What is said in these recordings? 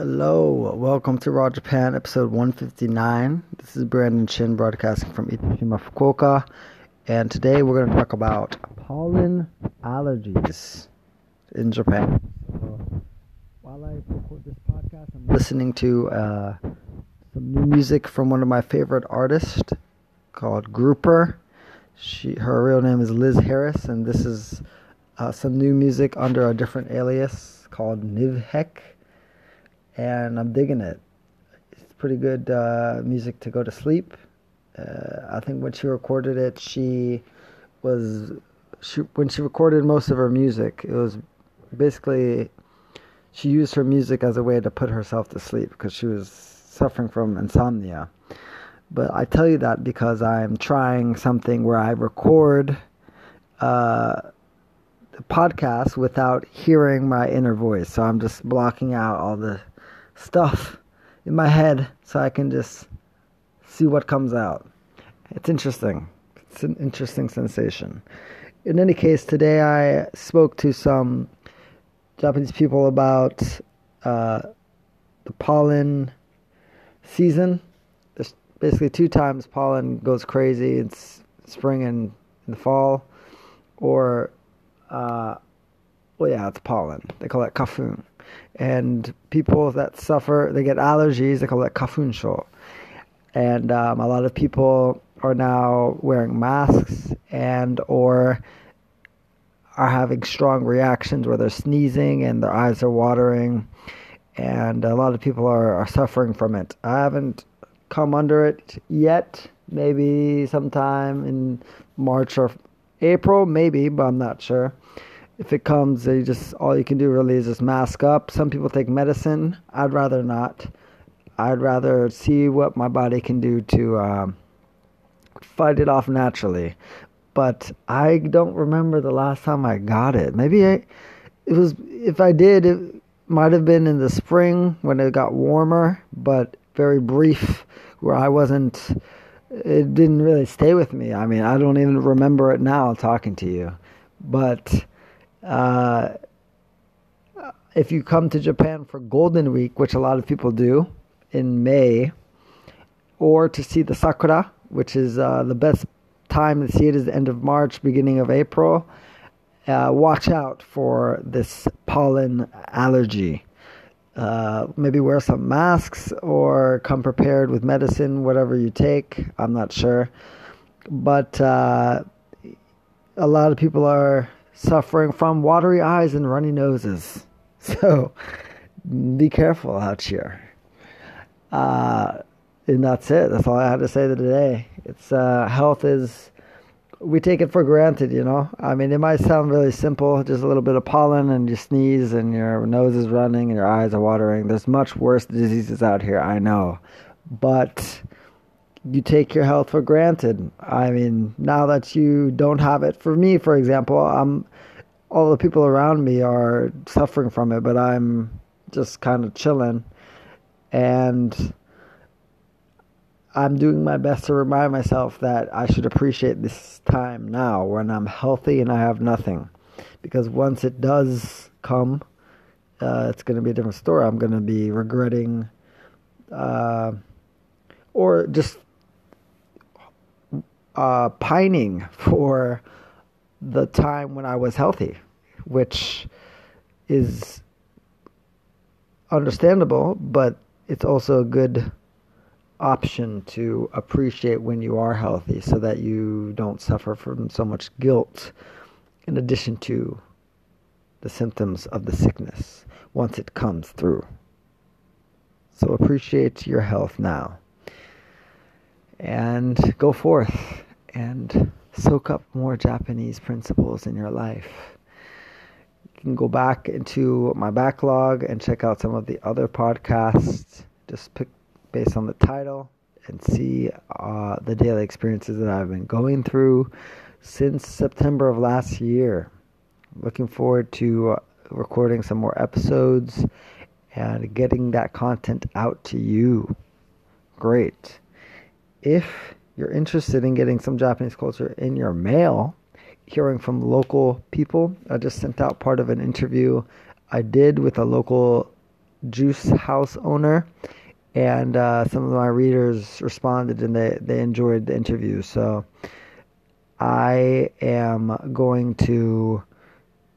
Hello, welcome to Raw Japan, episode 159. This is Brandon Chin broadcasting from Itoshima, Fukuoka, and today we're going to talk about pollen allergies in Japan. So, while I record this podcast, I'm listening to uh, some new music from one of my favorite artists called Grouper. She, her real name is Liz Harris, and this is uh, some new music under a different alias called Nivhek and I'm digging it. It's pretty good uh, music to go to sleep. Uh, I think when she recorded it, she was she when she recorded most of her music, it was basically she used her music as a way to put herself to sleep because she was suffering from insomnia. But I tell you that because I'm trying something where I record uh, the podcast without hearing my inner voice. So I'm just blocking out all the stuff in my head so I can just see what comes out. It's interesting. It's an interesting sensation. In any case, today I spoke to some Japanese people about uh, the pollen season. There's basically two times pollen goes crazy. It's spring and in the fall, or uh, well, yeah, it's pollen. They call it kafun and people that suffer, they get allergies. They call it kafun kafunsho, and um, a lot of people are now wearing masks and or are having strong reactions where they're sneezing and their eyes are watering, and a lot of people are, are suffering from it. I haven't come under it yet. Maybe sometime in March or April, maybe, but I'm not sure if it comes, you just all you can do really is just mask up. Some people take medicine. I'd rather not. I'd rather see what my body can do to um, fight it off naturally. But I don't remember the last time I got it. Maybe I, it was if I did, it might have been in the spring when it got warmer, but very brief, where I wasn't. It didn't really stay with me. I mean, I don't even remember it now talking to you, but uh, if you come to Japan for Golden Week, which a lot of people do in May, or to see the sakura, which is uh, the best time to see it is the end of March, beginning of April. Uh, watch out for this pollen allergy. Uh, maybe wear some masks or come prepared with medicine, whatever you take. I'm not sure. But uh, a lot of people are suffering from watery eyes and runny noses. So be careful out here. Uh, and that's it. That's all I had to say today. It's uh, health is we take it for granted, you know. I mean, it might sound really simple, just a little bit of pollen and you sneeze and your nose is running and your eyes are watering. There's much worse diseases out here, I know. But you take your health for granted. I mean, now that you don't have it, for me, for example, I'm all the people around me are suffering from it, but I'm just kind of chilling, and I'm doing my best to remind myself that I should appreciate this time now when I'm healthy and I have nothing, because once it does come, uh, it's going to be a different story. I'm going to be regretting. Uh, or just uh, pining for the time when I was healthy, which is understandable, but it's also a good option to appreciate when you are healthy so that you don't suffer from so much guilt in addition to the symptoms of the sickness once it comes through. So appreciate your health now and go forth and soak up more Japanese principles in your life. You can go back into my backlog and check out some of the other podcasts. Just pick based on the title and see uh, the daily experiences that I've been going through since September of last year. Looking forward to uh, recording some more episodes and getting that content out to you. Great if you're interested in getting some Japanese culture in your mail, hearing from local people, I just sent out part of an interview I did with a local juice house owner, and uh, some of my readers responded and they they enjoyed the interview. So I am going to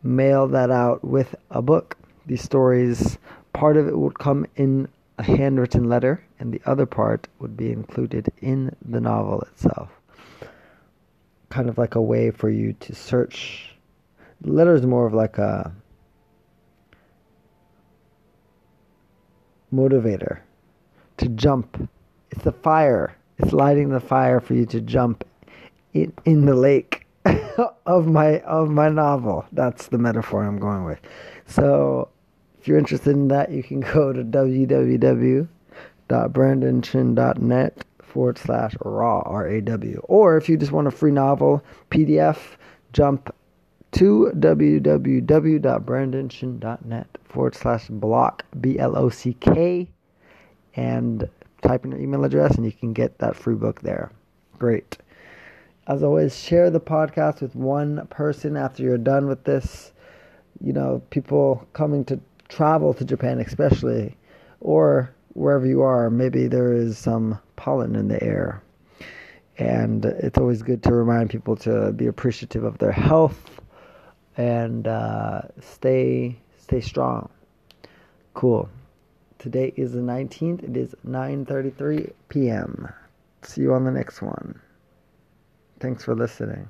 mail that out with a book. These stories, part of it would come in a handwritten letter, and the other part would be included in the novel itself. Kind of like a way for you to search. The letter is more of like a motivator to jump. It's the fire. It's lighting the fire for you to jump in, in the lake of my of my novel. That's the metaphor I'm going with. So if you're interested in that, you can go to www.brandonchin.net forward slash raw, R A W. Or if you just want a free novel PDF, jump to www.brandonchin.net forward slash block, B L O C K, and type in your email address and you can get that free book there. Great. As always, share the podcast with one person after you're done with this. You know, people coming to travel to Japan, especially, or wherever you are, maybe there is some pollen in the air. And it's always good to remind people to be appreciative of their health and uh, stay stay strong. Cool. Today is the 19th. It is 9:33 p.m. See you on the next one. Thanks for listening.